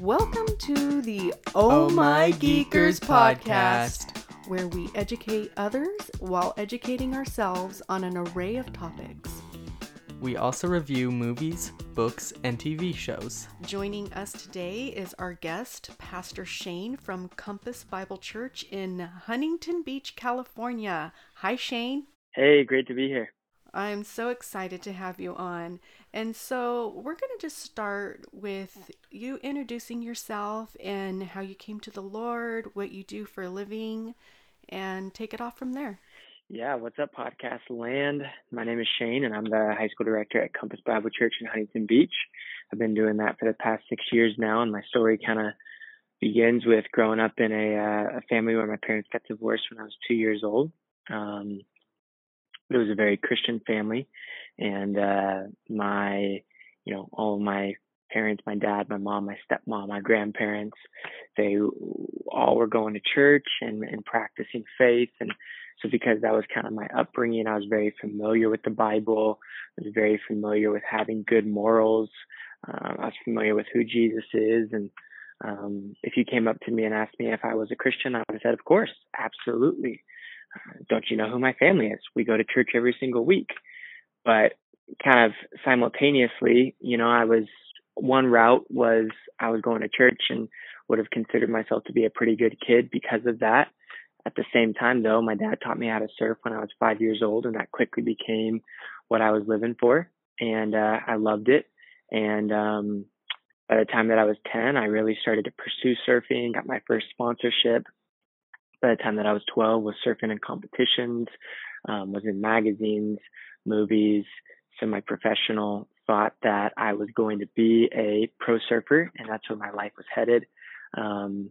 Welcome to the Oh, Oh My My Geekers Geekers podcast, podcast. where we educate others while educating ourselves on an array of topics. We also review movies, books, and TV shows. Joining us today is our guest, Pastor Shane from Compass Bible Church in Huntington Beach, California. Hi, Shane. Hey, great to be here. I'm so excited to have you on. And so, we're going to just start with you introducing yourself and how you came to the Lord, what you do for a living, and take it off from there. Yeah, what's up, podcast land? My name is Shane, and I'm the high school director at Compass Bible Church in Huntington Beach. I've been doing that for the past six years now, and my story kind of begins with growing up in a, uh, a family where my parents got divorced when I was two years old. Um, it was a very Christian family, and uh, my, you know, all of my parents, my dad, my mom, my stepmom, my grandparents, they all were going to church and, and practicing faith. And so because that was kind of my upbringing, I was very familiar with the Bible. I was very familiar with having good morals. Um, I was familiar with who Jesus is. And um, if you came up to me and asked me if I was a Christian, I would have said, of course, absolutely. Don't you know who my family is? We go to church every single week. But kind of simultaneously, you know, I was one route was I was going to church and would have considered myself to be a pretty good kid because of that. At the same time, though, my dad taught me how to surf when I was five years old, and that quickly became what I was living for. And uh, I loved it. And um, by the time that I was 10, I really started to pursue surfing, got my first sponsorship. By the time that I was 12, was surfing in competitions, um, was in magazines, movies, semi-professional. Thought that I was going to be a pro surfer, and that's where my life was headed. Um,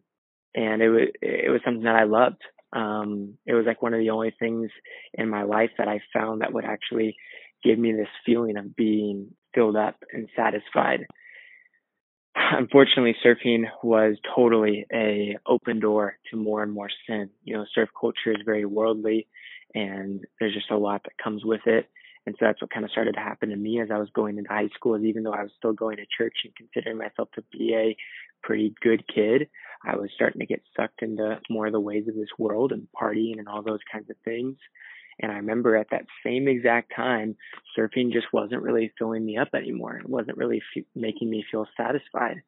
and it was it was something that I loved. Um, it was like one of the only things in my life that I found that would actually give me this feeling of being filled up and satisfied. Unfortunately, surfing was totally a open door to more and more sin. You know, surf culture is very worldly, and there's just a lot that comes with it. And so that's what kind of started to happen to me as I was going into high school. Is even though I was still going to church and considering myself to be a pretty good kid, I was starting to get sucked into more of the ways of this world and partying and all those kinds of things. And I remember at that same exact time, surfing just wasn't really filling me up anymore. It wasn't really f- making me feel satisfied.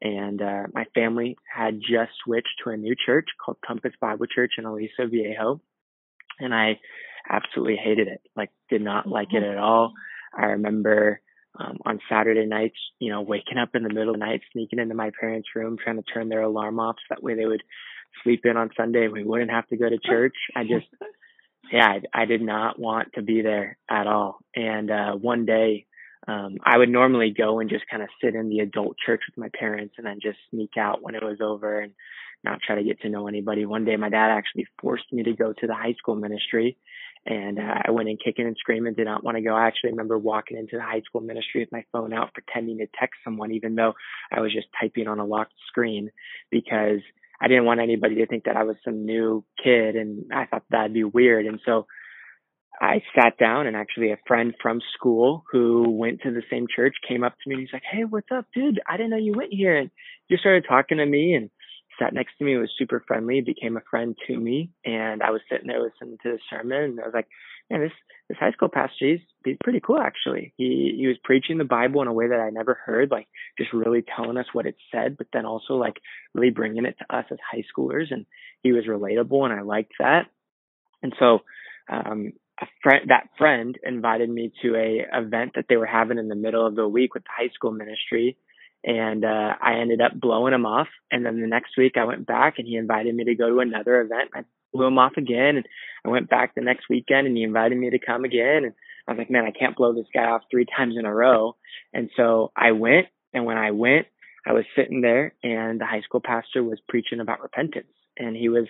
And uh, my family had just switched to a new church called Compass Bible Church in Aliso Viejo. And I absolutely hated it, like, did not like it at all. I remember um, on Saturday nights, you know, waking up in the middle of the night, sneaking into my parents' room, trying to turn their alarm off so that way they would sleep in on Sunday and we wouldn't have to go to church. I just, yeah, I, I did not want to be there at all. And uh, one day, um, I would normally go and just kind of sit in the adult church with my parents and then just sneak out when it was over and not try to get to know anybody. One day, my dad actually forced me to go to the high school ministry. And uh, I went in kicking and screaming, did not want to go. I actually remember walking into the high school ministry with my phone out, pretending to text someone, even though I was just typing on a locked screen because I didn't want anybody to think that I was some new kid and I thought that'd be weird. And so I sat down and actually a friend from school who went to the same church came up to me and he's like, Hey, what's up, dude? I didn't know you went here. And just started talking to me and sat next to me, was super friendly, became a friend to me. And I was sitting there listening to the sermon and I was like, man, this, this high school pastor, he's, he's pretty cool actually. He, he was preaching the Bible in a way that I never heard, like just really telling us what it said, but then also like really bringing it to us as high schoolers. And he was relatable and I liked that. And so, um, a friend, that friend invited me to a event that they were having in the middle of the week with the high school ministry. And, uh, I ended up blowing him off. And then the next week I went back and he invited me to go to another event. I blew him off again. And I went back the next weekend and he invited me to come again. And I was like, man, I can't blow this guy off three times in a row. And so I went. And when I went, I was sitting there and the high school pastor was preaching about repentance. And he was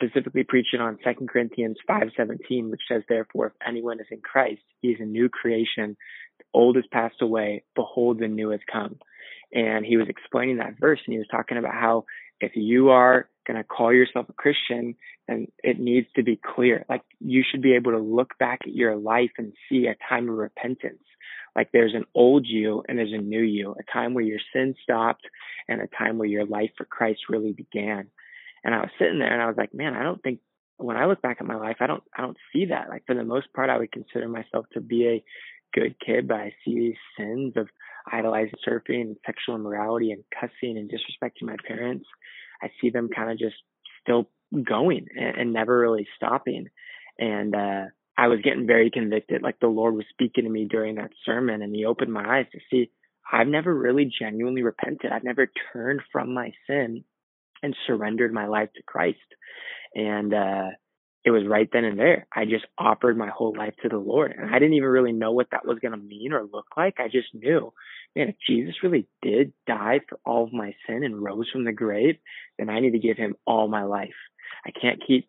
specifically preaching on Second Corinthians 5:17, which says, "Therefore, if anyone is in Christ, he is a new creation. The old has passed away; behold, the new has come." And he was explaining that verse, and he was talking about how if you are going to call yourself a Christian, then it needs to be clear. Like you should be able to look back at your life and see a time of repentance. Like there's an old you and there's a new you, a time where your sin stopped and a time where your life for Christ really began. And I was sitting there and I was like, man, I don't think when I look back at my life, I don't I don't see that. Like for the most part, I would consider myself to be a good kid, but I see these sins of idolizing surfing sexual immorality and cussing and disrespecting my parents. I see them kind of just still going and, and never really stopping. And uh I was getting very convicted. Like the Lord was speaking to me during that sermon and he opened my eyes to see I've never really genuinely repented. I've never turned from my sin and surrendered my life to Christ. And uh it was right then and there. I just offered my whole life to the Lord. And I didn't even really know what that was going to mean or look like. I just knew, man, if Jesus really did die for all of my sin and rose from the grave, then I need to give him all my life. I can't keep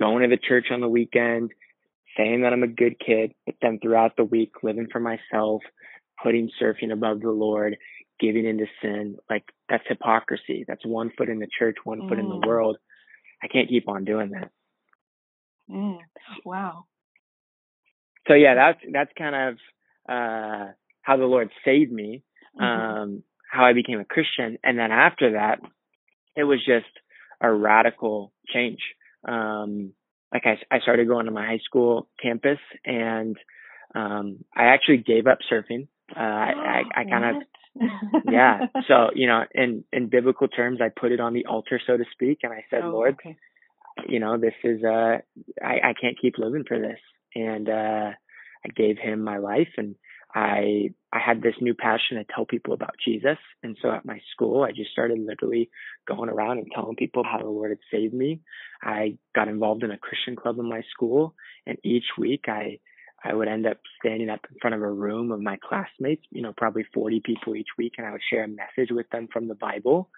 going to the church on the weekend, saying that I'm a good kid, but then throughout the week living for myself, putting surfing above the Lord, giving into sin. Like that's hypocrisy. That's one foot in the church, one mm. foot in the mm. world. I can't keep on doing that. Mm. Wow. So yeah, that's that's kind of uh, how the Lord saved me, mm-hmm. um, how I became a Christian, and then after that, it was just a radical change. Um, like I, I started going to my high school campus, and um, I actually gave up surfing. Uh, I, I, I kind of yeah. So, you know, in, in biblical terms, I put it on the altar, so to speak. And I said, oh, Lord, okay you know, this is, uh, I, I can't keep living for this. And, uh, I gave him my life and I, I had this new passion to tell people about Jesus. And so at my school, I just started literally going around and telling people how the Lord had saved me. I got involved in a Christian club in my school and each week I, I would end up standing up in front of a room of my classmates, you know, probably 40 people each week, and I would share a message with them from the Bible.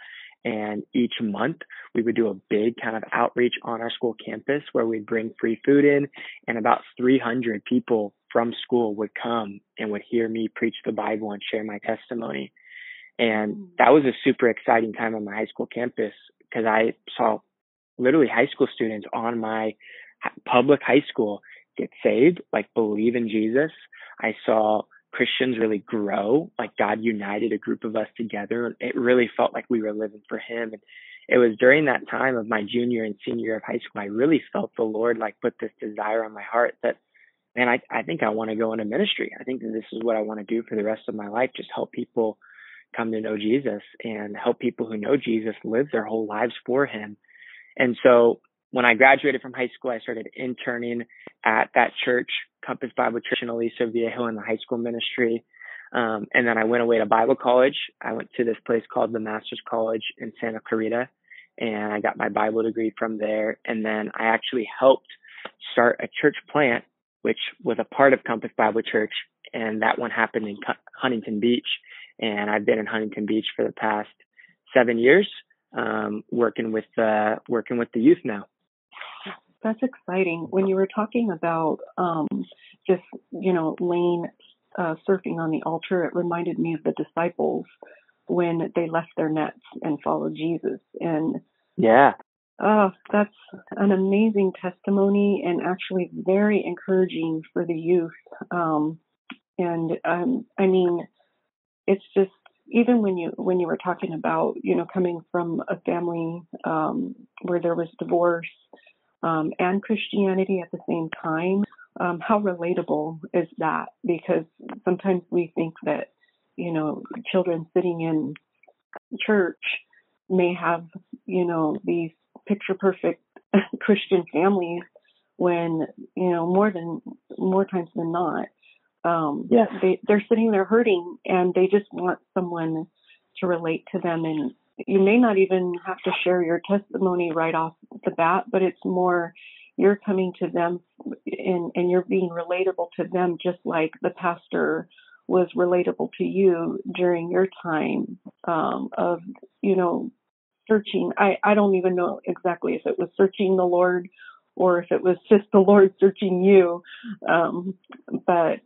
And each month we would do a big kind of outreach on our school campus where we'd bring free food in and about 300 people from school would come and would hear me preach the Bible and share my testimony. And mm. that was a super exciting time on my high school campus because I saw literally high school students on my public high school get saved, like believe in Jesus. I saw Christians really grow. Like God united a group of us together. It really felt like we were living for Him. And it was during that time of my junior and senior year of high school, I really felt the Lord like put this desire on my heart that, man, I, I think I want to go into ministry. I think that this is what I want to do for the rest of my life. Just help people come to know Jesus and help people who know Jesus live their whole lives for Him. And so when I graduated from high school, I started interning at that church, Compass Bible Church in Aliso Viejo in the high school ministry. Um, and then I went away to Bible college. I went to this place called the Master's College in Santa Clarita and I got my Bible degree from there. And then I actually helped start a church plant, which was a part of Compass Bible Church. And that one happened in Huntington Beach. And I've been in Huntington Beach for the past seven years, um, working with, uh, working with the youth now that's exciting. When you were talking about um, just, you know, laying uh, surfing on the altar, it reminded me of the disciples when they left their nets and followed Jesus. And yeah, oh, that's an amazing testimony and actually very encouraging for the youth. Um, and um, I mean, it's just even when you when you were talking about you know coming from a family um, where there was divorce um, and Christianity at the same time. Um, how relatable is that? Because sometimes we think that, you know, children sitting in church may have, you know, these picture perfect Christian families when, you know, more than, more times than not, um, yes. they, they're sitting there hurting and they just want someone to relate to them and you may not even have to share your testimony right off the bat, but it's more you're coming to them and, and you're being relatable to them just like the pastor was relatable to you during your time um, of, you know, searching. I, I don't even know exactly if it was searching the Lord or if it was just the Lord searching you. Um, but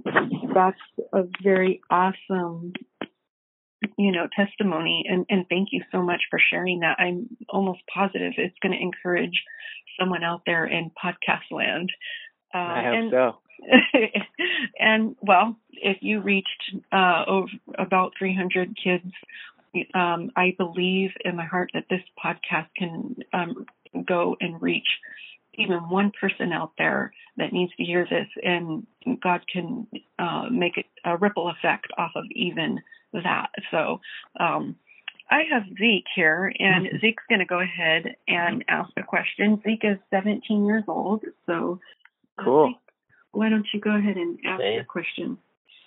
that's a very awesome you know, testimony. And, and thank you so much for sharing that. I'm almost positive it's going to encourage someone out there in podcast land Uh, I hope and, so. and well, if you reached uh, over about 300 kids, um, I believe in my heart that this podcast can um, go and reach even one person out there that needs to hear this, and God can uh, make it a ripple effect off of even that. So. Um, I have Zeke here, and Zeke's going to go ahead and ask a question. Zeke is 17 years old, so uh, Cool. Zeke, why don't you go ahead and ask Okay. your question?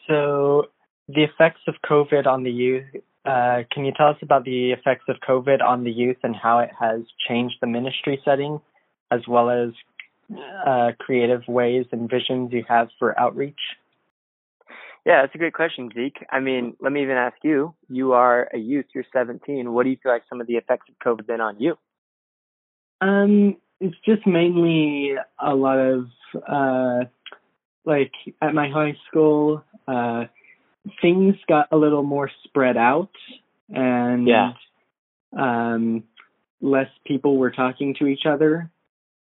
So, the effects of COVID on the youth. Uh, can you tell us about the effects of COVID on the youth and how it has changed the ministry setting, as well as uh, creative ways and visions you have for outreach? Yeah, that's a great question, Zeke. I mean, let me even ask you. You are a youth. You're 17. What do you feel like some of the effects of COVID have been on you? Um, it's just mainly a lot of uh, like at my high school, uh, things got a little more spread out, and Yeah. um, less people were talking to each other.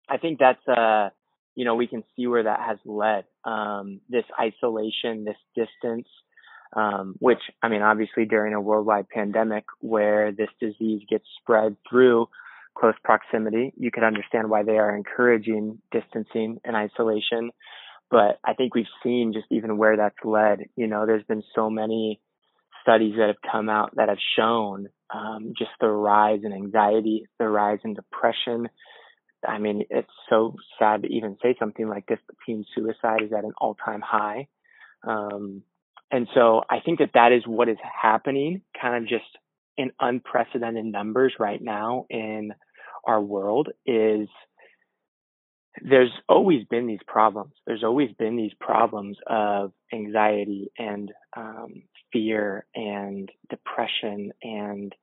I think that's uh you know we can see where that has led um this isolation this distance um which I mean obviously during a worldwide pandemic where this disease gets spread through close proximity you could understand why they are encouraging distancing and isolation. But I think we've seen just even where that's led you know there's been so many studies that have come out that have shown um, just the rise in anxiety, the rise in depression, I mean, it's so sad to even say something like this, but teen suicide is at an all time high. Um, and so I think that that is what is happening kind of just in unprecedented numbers right now in our world is there's always been these problems. There's always been these problems of anxiety and um, fear and depression and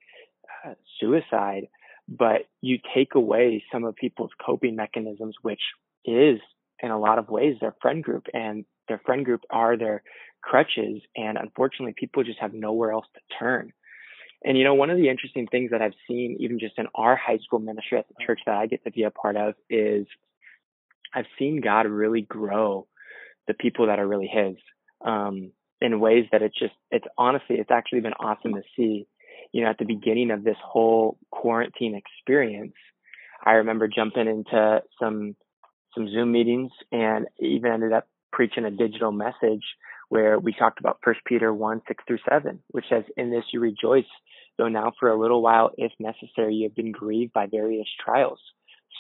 uh, suicide but you take away some of people's coping mechanisms, which is in a lot of ways their friend group and their friend group are their crutches. And unfortunately, people just have nowhere else to turn. And you know, one of the interesting things that I've seen, even just in our high school ministry at the church that I get to be a part of, is I've seen God really grow the people that are really His um, in ways that it's just, it's honestly, it's actually been awesome to see you know, at the beginning of this whole quarantine experience, I remember jumping into some some Zoom meetings and even ended up preaching a digital message where we talked about First Peter one six through seven, which says, "In this you rejoice, though now for a little while, if necessary, you have been grieved by various trials."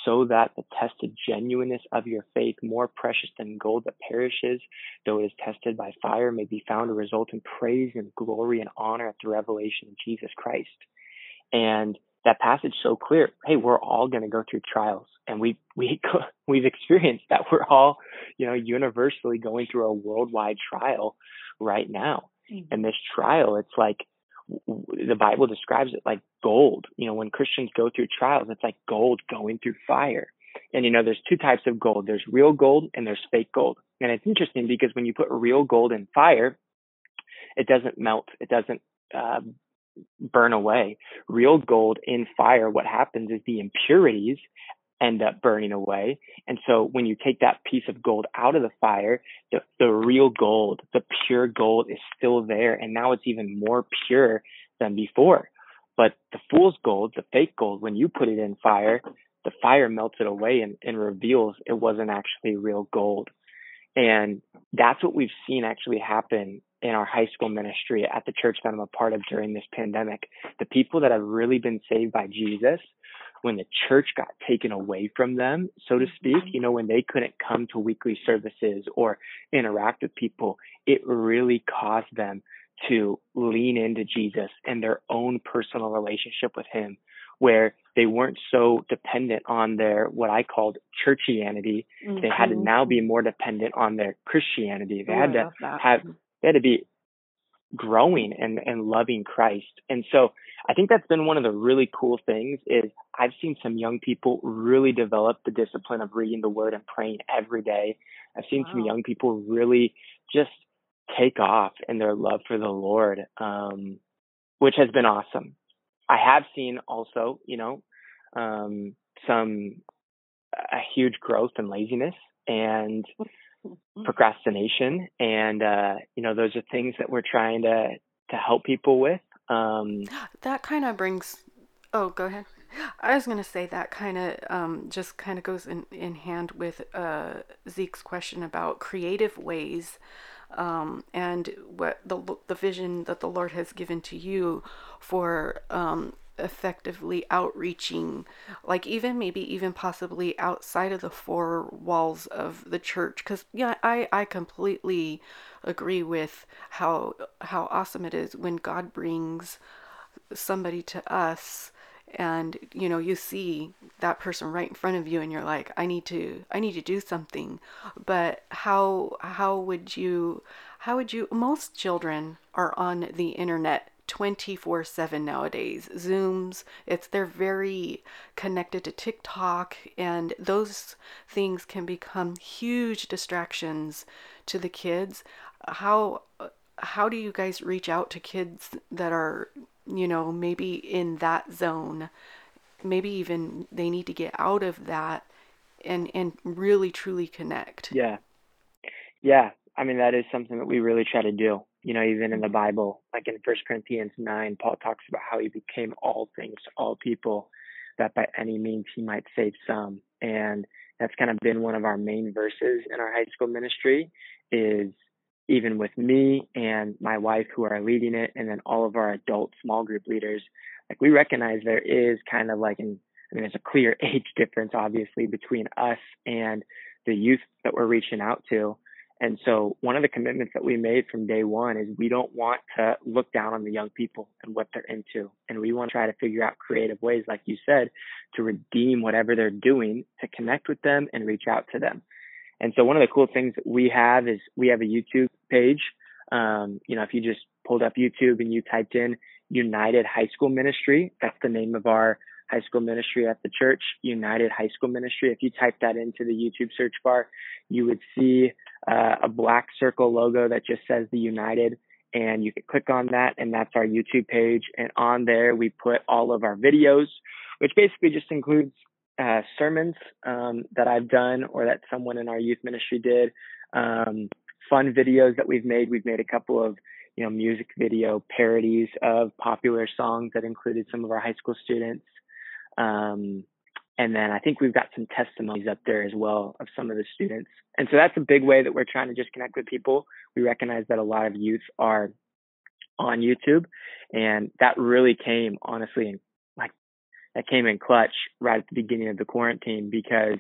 So that the tested genuineness of your faith, more precious than gold that perishes, though it is tested by fire, may be found to result in praise and glory and honor at the revelation of Jesus Christ. And that passage so clear. Hey, we're all going to go through trials, and we we we've experienced that. We're all, you know, universally going through a worldwide trial right now. Mm-hmm. And this trial, it's like the Bible describes it like gold. You know, when Christians go through trials, it's like gold going through fire. And you know, there's two types of gold. There's real gold and there's fake gold. And it's interesting because when you put real gold in fire, it doesn't melt. It doesn't uh, burn away. Real gold in fire, what happens is the impurities end up burning away. And so when you take that piece of gold out of the fire, the, the real gold, the pure gold is still there. And now it's even more pure than before. But the fool's gold, the fake gold, when you put it in fire, the fire melts it away and, and reveals it wasn't actually real gold. And that's what we've seen actually happen in our high school ministry at the church that I'm a part of during this pandemic. The people that have really been saved by Jesus, when the church got taken away from them, so to speak, you know, when they couldn't come to weekly services or interact with people, it really caused them to lean into Jesus and their own personal relationship with Him, where they weren't so dependent on their what I called churchianity. Mm-hmm. They had to now be more dependent on their Christianity. They Oh, had to have they had to be growing and, and loving Christ. And so I think that's been one of the really cool things is I've seen some young people really develop the discipline of reading the word and praying every day. I've seen some young people really just take off in their love for the Lord, um, which has been awesome. I have seen also, you know, um, some, a huge growth in laziness and. Procrastination and uh you know those are things that we're trying to to help people with um That kind of brings. Oh, go ahead. I was gonna say that kind of um, just kind of goes in, in hand with uh, Zeke's question about creative ways um, and what the the vision that the Lord has given to you for um, effectively outreaching, like even maybe even possibly outside of the four walls of the church. Because yeah, I I completely agree with how how awesome it is when God brings somebody to us and you know you see that person right in front of you and you're like i need to i need to do something but how how would you how would you most children are on the internet 24/7 nowadays. Zooms it's they're very connected to TikTok and those things can become huge distractions to the kids. How how do you guys reach out to kids that are you know, maybe in that zone, maybe even they need to get out of that and and really truly connect. yeah. Yeah. I mean that is something that we really try to do you know even in the mm-hmm. bible like in first corinthians 9 paul talks about how he became all things to all people that by any means he might save some. And that's kind of been one of our main verses in our high school ministry is even with me and my wife who are leading it and then all of our adult small group leaders like we recognize there is kind of like an i mean there's a clear age difference obviously between us and the youth that we're reaching out to and so one of the commitments that we made from day one is we don't want to look down on the young people and what they're into. And we want to try to figure out creative ways, like you said, to redeem whatever they're doing to connect with them and reach out to them. And so one of the cool things that we have is we have a YouTube page. Um, you know, if you just pulled up YouTube and you typed in United High School Ministry, that's the name of our high school ministry at the church, United High School Ministry. If you type that into the YouTube search bar, you would see uh, a black circle logo that just says the United. And you can click on that, and that's our YouTube page. And on there, we put all of our videos, which basically just includes uh, sermons um, that I've done or that someone in our youth ministry did, um, fun videos that we've made. We've made a couple of you know music video parodies of popular songs that included some of our high school students. Um, and then I think we've got some testimonies up there as well of some of the students. And so that's a big way that we're trying to just connect with people. We recognize that a lot of youth are on YouTube, and that really came honestly like that came in clutch right at the beginning of the quarantine because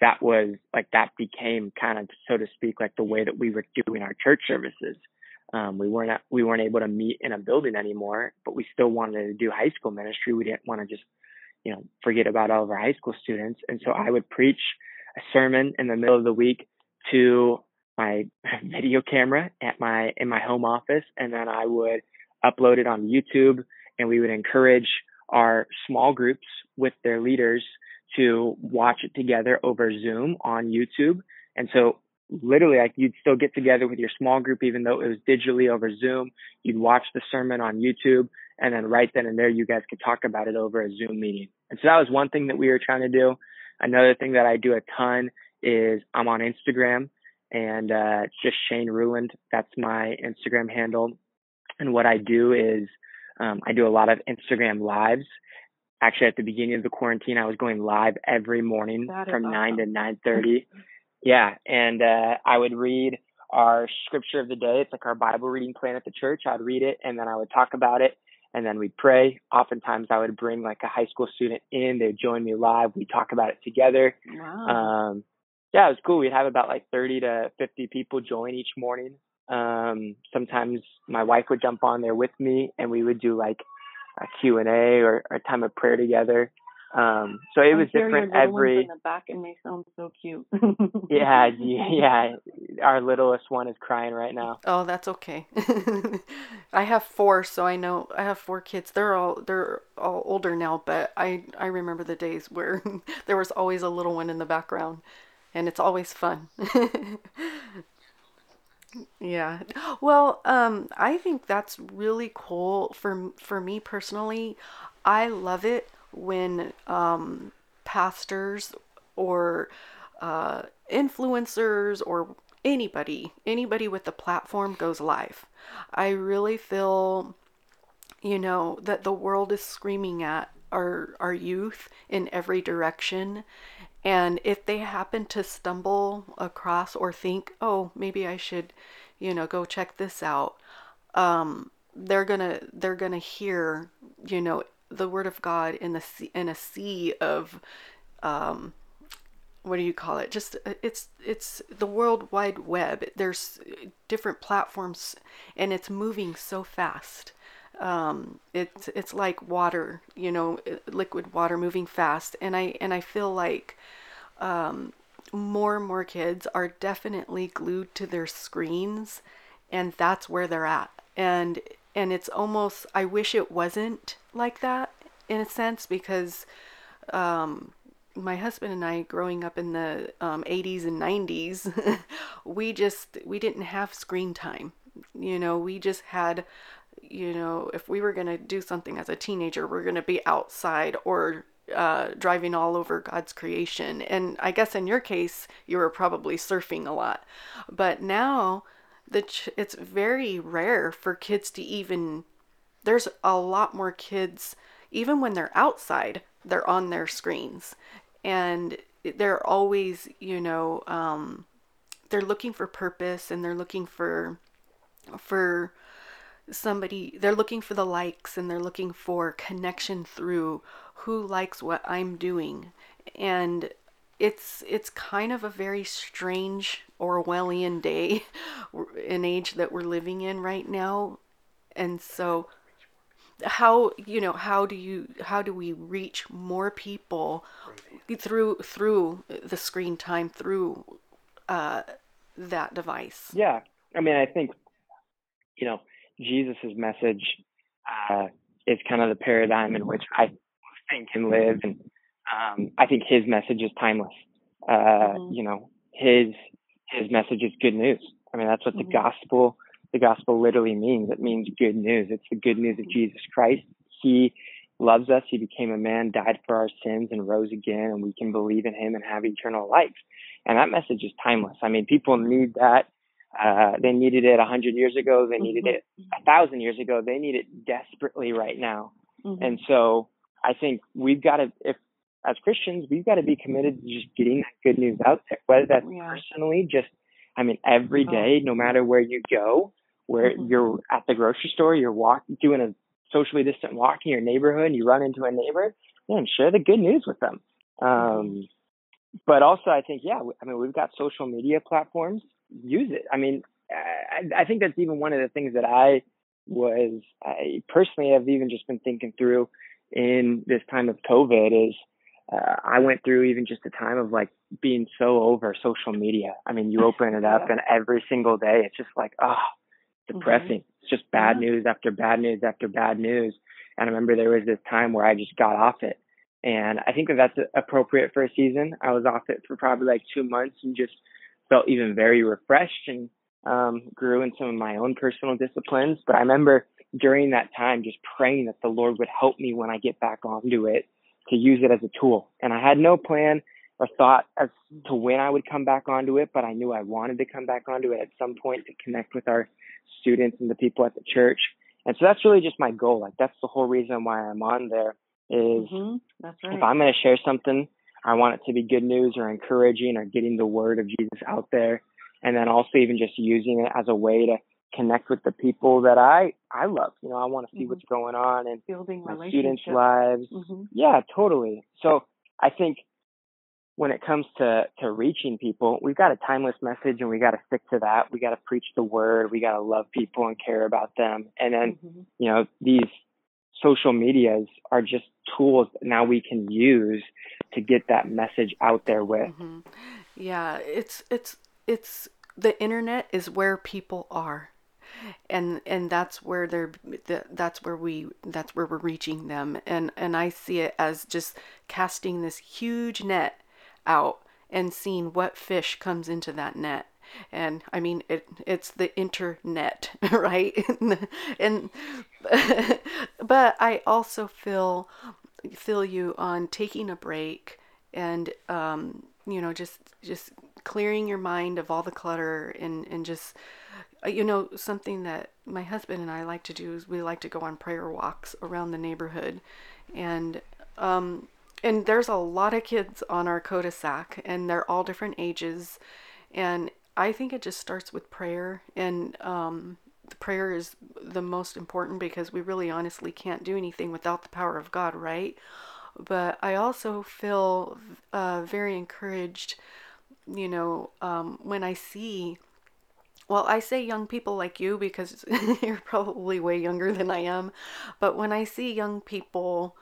that was like that became kind of so to speak like the way that we were doing our church services. Um, we weren't we weren't able to meet in a building anymore, but we still wanted to do high school ministry. We didn't want to just you know, forget about all of our high school students. And so I would preach a sermon in the middle of the week to my video camera at my in my home office and then I would upload it on YouTube and we would encourage our small groups with their leaders to watch it together over Zoom on YouTube. And so literally like you'd still get together with your small group even though it was digitally over Zoom. You'd watch the sermon on YouTube and then right then and there you guys could talk about it over a Zoom meeting. And so that was one thing that we were trying to do. Another thing that I do a ton is I'm on Instagram and uh, it's just Shane Ruland. That's my Instagram handle. And what I do is um, I do a lot of Instagram lives. Actually, at the beginning of the quarantine, I was going live every morning That from nine awesome. to nine thirty. yeah, and uh, I would read our scripture of the day. It's like our Bible reading plan at the church. I'd read it and then I would talk about it and then we'd pray. Oftentimes I would bring like a high school student in. They'd join me live. We'd talk about it together. Wow. Um, yeah, it was cool. We'd have about like 30 to 50 people join each morning. Um, sometimes my wife would jump on there with me and we would do like a Q and A or, or a time of prayer together. Um, so it I was hear your different ones every, in the back, and they sound so cute. yeah, yeah. Our littlest one is crying right now. Oh, that's okay. I have four, so I know I have four kids. They're all they're all older now, but I I remember the days where there was always a little one in the background, and it's always fun. Yeah. Well, um, I think that's really cool for for me personally. I love it when um, pastors or uh, influencers or anybody, anybody with a platform goes live. I really feel, you know, that the world is screaming at our our youth in every direction. And if they happen to stumble across or think, oh, maybe I should, you know, go check this out, um, they're gonna they're gonna hear, you know, the word of God in the sea, in a sea of um, what do you call it? Just uh, it's it's the world wide web. There's different platforms and it's moving so fast. Um, it's it's like water you know liquid water moving fast. And i and i feel like um, more and more kids are definitely glued to their screens and that's where they're at. And and it's almost i wish it wasn't like that in a sense because um, my husband and I, growing up in the um, 80s and 90s, we just we didn't have screen time. You know, we just had, you know, if we were gonna do something as a teenager, we're gonna be outside or uh, driving all over God's creation. And I guess in your case, you were probably surfing a lot. But now, ch- it's very rare for kids to even. There's a lot more kids, even when they're outside, they're on their screens and they're always you know um, they're looking for purpose and they're looking for for somebody they're looking for the likes and they're looking for connection through who likes what I'm doing and it's it's kind of a very strange Orwellian day an age that we're living in right now. And so how you know how do you how do we reach more people through through the screen time through uh, that device? Yeah. I mean i think you know jesus's message uh, is kind of the paradigm in which i think and live and um, i think his message is timeless uh, mm-hmm. you know his his message is good news i mean that's what mm-hmm. the gospel the gospel literally means. It means good news. It's the good news of Jesus Christ. He loves us. He became a man, died for our sins, and rose again, and we can believe in him and have eternal life. And that message is timeless. I mean, people need that. Uh, they needed it a hundred years ago. They needed it a thousand years ago. They need it desperately right now. Mm-hmm. And so I think we've got to, if as Christians, we've got to be committed to just getting that good news out there, whether that's yeah. personally, just, I mean, every oh. no matter where you go, where mm-hmm. you're at the grocery store, you're walk doing a socially distant walk in your neighborhood, you run into a neighbor, man, share the good news with them. Um, but also, I think, yeah, I mean, we've got social media platforms. Use it. I mean, I, I think that's even one of the things that I was, I personally have even just been thinking through in this time of COVID is uh, I went through even just a time of like being so over social media. I mean, you open it up yeah. and every single day it's just like, oh, depressing. Mm-hmm. It's just bad yeah. news after bad news after bad news. And I remember there was this time where I just got off it. And I think that that's appropriate for a season. I was off it for probably like two months and just felt even very refreshed and um, grew in some of my own personal disciplines. But I remember during that time just praying that the Lord would help me when I get back onto it to use it as a tool. And I had no plan or thought as to when I would come back onto it, but I knew I wanted to come back onto it at some point to connect with our students and the people at the church. And so that's really just my goal. Like that's the whole reason why I'm on there is mm-hmm. that's right. if I'm going to share something, I want it to be good news or encouraging or getting the word of Jesus out there. And then also even just using it as a way to connect with the people that I I love. You know, I want to see mm-hmm. what's going on and building my students' lives. Mm-hmm. Yeah, totally. So I think when it comes to to reaching people, we've got a timeless message and we got to stick to that. We got to preach the word. We got to love people and care about them. And then, mm-hmm. you know, these social medias are just tools that now we can use to get that message out there with. Mm-hmm. Yeah, it's it's it's the internet is where people are and and that's where they're that's where we that's where we're reaching them. And and I see it as just casting this huge net out and seeing what fish comes into that net. And i mean it it's the internet right? And but i also feel feel you on taking a break and um, you know just just clearing your mind of all the clutter and and just uh, you know something that my husband and I like to do is we like to go on prayer walks around the neighborhood and um and there's a lot of kids on our cul-de-sac and they're all different ages and I think it just starts with prayer and um the prayer is the most important because we really honestly can't do anything without the power of God, right? But I also feel uh, very encouraged, you know, um, when I see, well, I say young people like you because you're probably way younger than I am, but when I see young people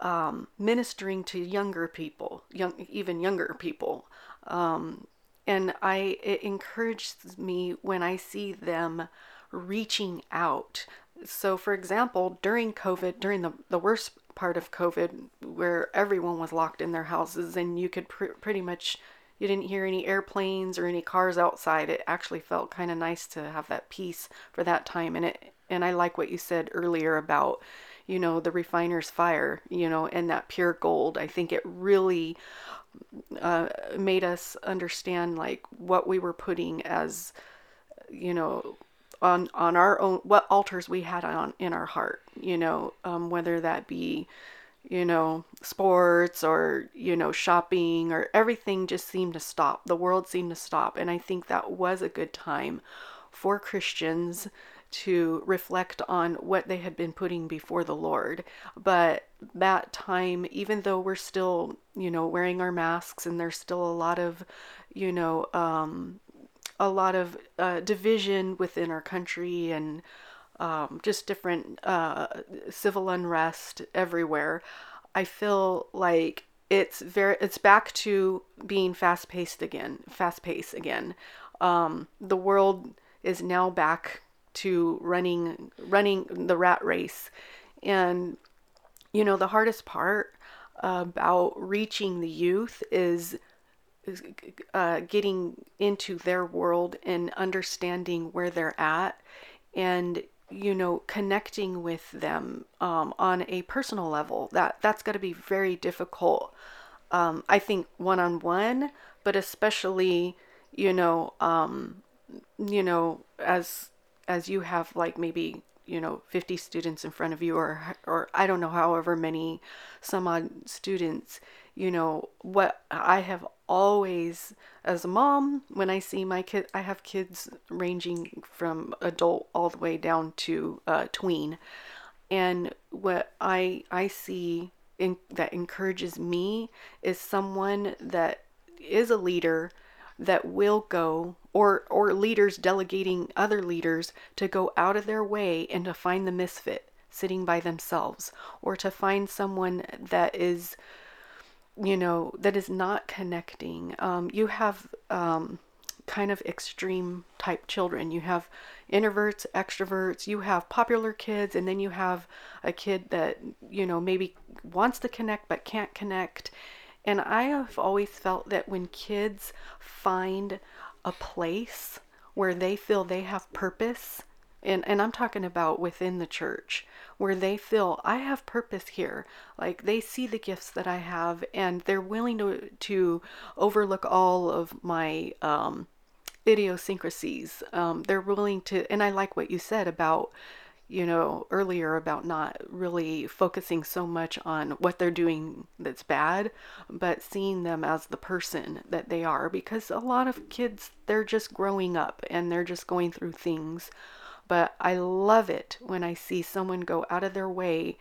um, ministering to younger people, young, even younger people, um, and I it encourages me when I see them reaching out. So, for example, during COVID, during the, the worst part of COVID, where everyone was locked in their houses and you could pr- pretty much, you didn't hear any airplanes or any cars outside. It actually felt kind of nice to have that peace for that time. And it, and I like what you said earlier about, you know, the refiner's fire, you know, and that pure gold. I think it really uh, made us understand like what we were putting as, you know, on on our own what altars we had on in our heart you know um, whether that be you know sports or you know shopping or everything just seemed to stop. The world seemed to stop. And i think that was a good time for christians to reflect on what they had been putting before the lord. But that time even though we're still you know wearing our masks and there's still a lot of you know um, a lot of uh, division within our country and um, just different uh, civil unrest everywhere. I feel like it's very it's back to being fast paced again, fast paced again. Um, the world is now back to running running the rat race, and you know the hardest part about reaching the youth is uh, getting into their world and understanding where they're at and you know connecting with them um, on a personal level that that's got to be very difficult um, i think one-on-one but especially you know um, you know as as you have like maybe you know 50 students in front of you or or I don't know however many some odd students you know what I have always as a mom when i see my kid i have kids ranging from adult all the way down to uh, tween. And what i i see in, that encourages me is someone that is a leader that will go or or leaders delegating other leaders to go out of their way and to find the misfit sitting by themselves or to find someone that is you know, that is not connecting. Um, you have um, kind of extreme type children. You have introverts, extroverts, you have popular kids, and then you have a kid that, you know, maybe wants to connect but can't connect. And I have always felt that when kids find a place where they feel they have purpose, and, and I'm talking about within the church, where they feel I have purpose here. Like they see the gifts that I have and they're willing to to overlook all of my um, idiosyncrasies. Um, they're willing to, and I like what you said about you know earlier about not really focusing so much on what they're doing that's bad but seeing them as the person that they are because a lot of kids they're just growing up and they're just going through things but I love it when I see someone go out of their way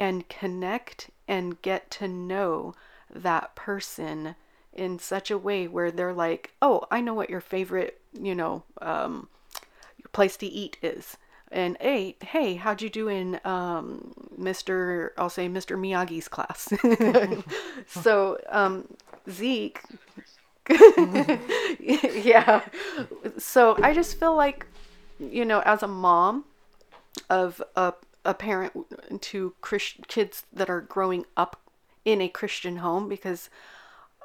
and connect and get to know that person in such a way where they're like, oh, I know what your favorite, you know, um, place to eat is. And hey, hey, how'd you do in um, Mr. I'll say Mr. Miyagi's class? so um, Zeke, yeah. So I just feel like you know, as a mom of a, a parent to Christ, kids that are growing up in a Christian home, because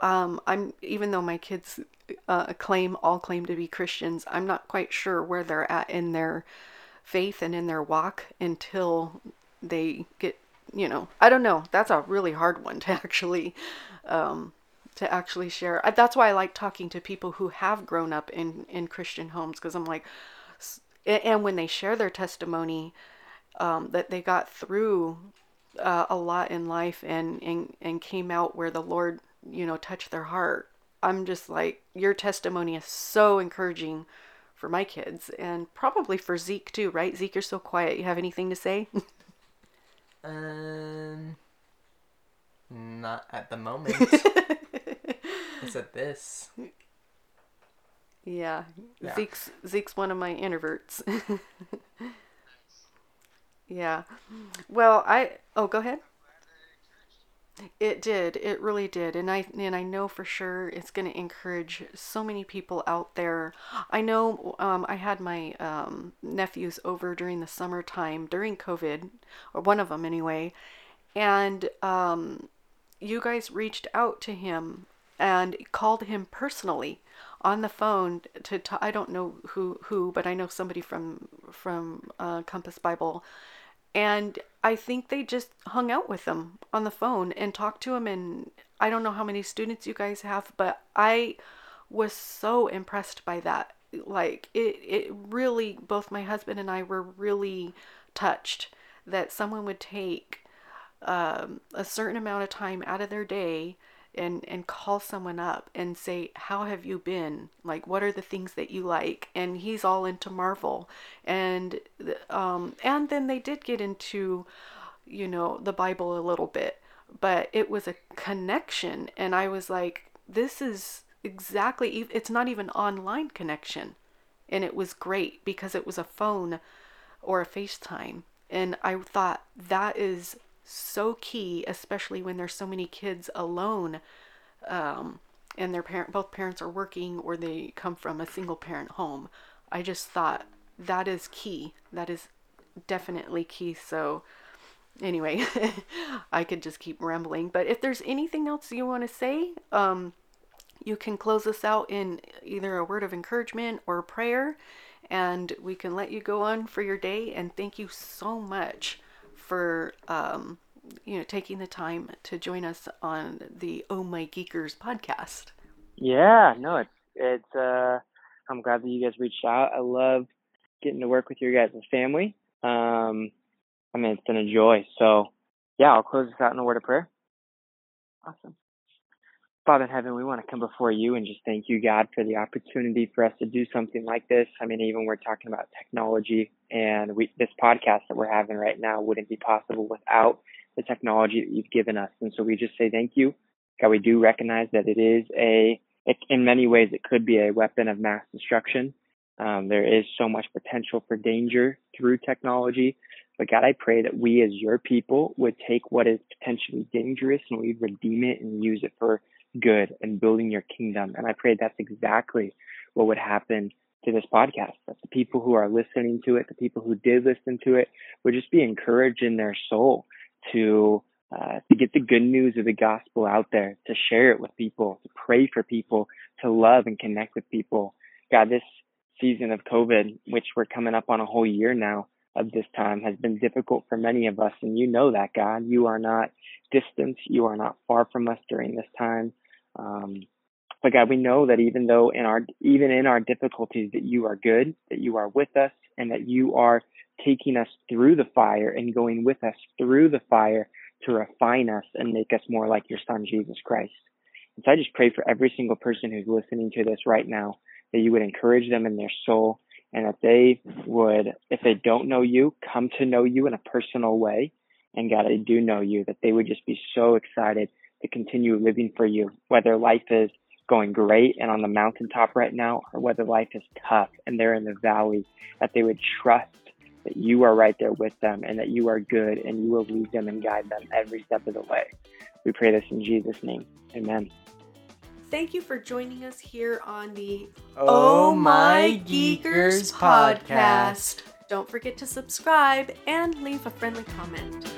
um, I'm even though my kids uh, claim all claim to be Christians, I'm not quite sure where they're at in their faith and in their walk until they get, you know, I don't know. That's a really hard one to actually um, to actually share. That's why I like talking to people who have grown up in in Christian homes because I'm like, and when they share their testimony, um, that they got through uh, a lot in life and, and and came out where the Lord, you know, touched their heart. I'm just like, your testimony is so encouraging for my kids and probably for Zeke too, right? Zeke, you're so quiet. You have anything to say? Um, not at the moment. it's at this. Yeah. Yeah. Zeke's Zeke's one of my introverts. yeah. Well, I oh, go ahead. It did. It really did. And I and I know for sure it's going to encourage so many people out there. I know um, I had my um, nephews over during the summertime during COVID, or one of them anyway, and um, you guys reached out to him and called him personally on the phone to I don't know who who but I know somebody from from uh, Compass Bible and I think they just hung out with them on the phone and talked to them. and I don't know how many students you guys have but I was so impressed by that like it it really both my husband and I were really touched that someone would take um, a certain amount of time out of their day and and call someone up and say how have you been? Like what are the things that you like? And he's all into marvel. And um and then they did get into you know the bible a little bit but it was a connection. And i was like this is exactly it's not even online connection. And it was great because it was a phone or a FaceTime. And I thought that is so key, especially when there's so many kids alone, um, and their parent, both parents are working or they come from a single parent home. I just thought that is key. That is definitely key. So, anyway, I could just keep rambling. But if there's anything else you want to say, um, you can close us out in either a word of encouragement or prayer, and we can let you go on for your day. And thank you so much for um, you know taking the time to join us on the Oh My Geekers podcast. Yeah, no, it's it's uh I'm glad that you guys reached out. I love getting to work with your guys' and family. Um I mean it's been a joy. So yeah, I'll close this out in a word of prayer. Awesome. Father in heaven, we want to come before you and just thank you, God, for the opportunity for us to do something like this. I mean, even we're talking about technology and we, this podcast that we're having right now wouldn't be possible without the technology that you've given us. And so we just say thank you. God, we do recognize that it is a, it, in many ways, it could be a weapon of mass destruction. Um, there is so much potential for danger through technology. But God, I pray that we as your people would take what is potentially dangerous and we'd redeem it and use it for good and building your kingdom. And I pray that's exactly what would happen to this podcast. That the people who are listening to it, the people who did listen to it, would just be encouraged in their soul to uh, to get the good news of the gospel out there, to share it with people, to pray for people, to love and connect with people. God, this season of COVID, which we're coming up on a whole year now of this time, has been difficult for many of us. And you know that, God. You are not distant. You are not far from us during this time. Um, but God, we know that even though in our even in our difficulties, that you are good, that you are with us, and that you are taking us through the fire and going with us through the fire to refine us and make us more like your Son Jesus Christ. And so I just pray for every single person who's listening to this right now that you would encourage them in their soul and that they would, if they don't know you, come to know you in a personal way. And God, I do know you, that they would just be so excited to continue living for you, whether life is going great and on the mountaintop right now, or whether life is tough and they're in the valley, that they would trust that you are right there with them and that you are good and you will lead them and guide them every step of the way. We pray this in Jesus' name. Amen. Thank you for joining us here on the Oh, oh My Geekers podcast. Don't forget to subscribe and leave a friendly comment.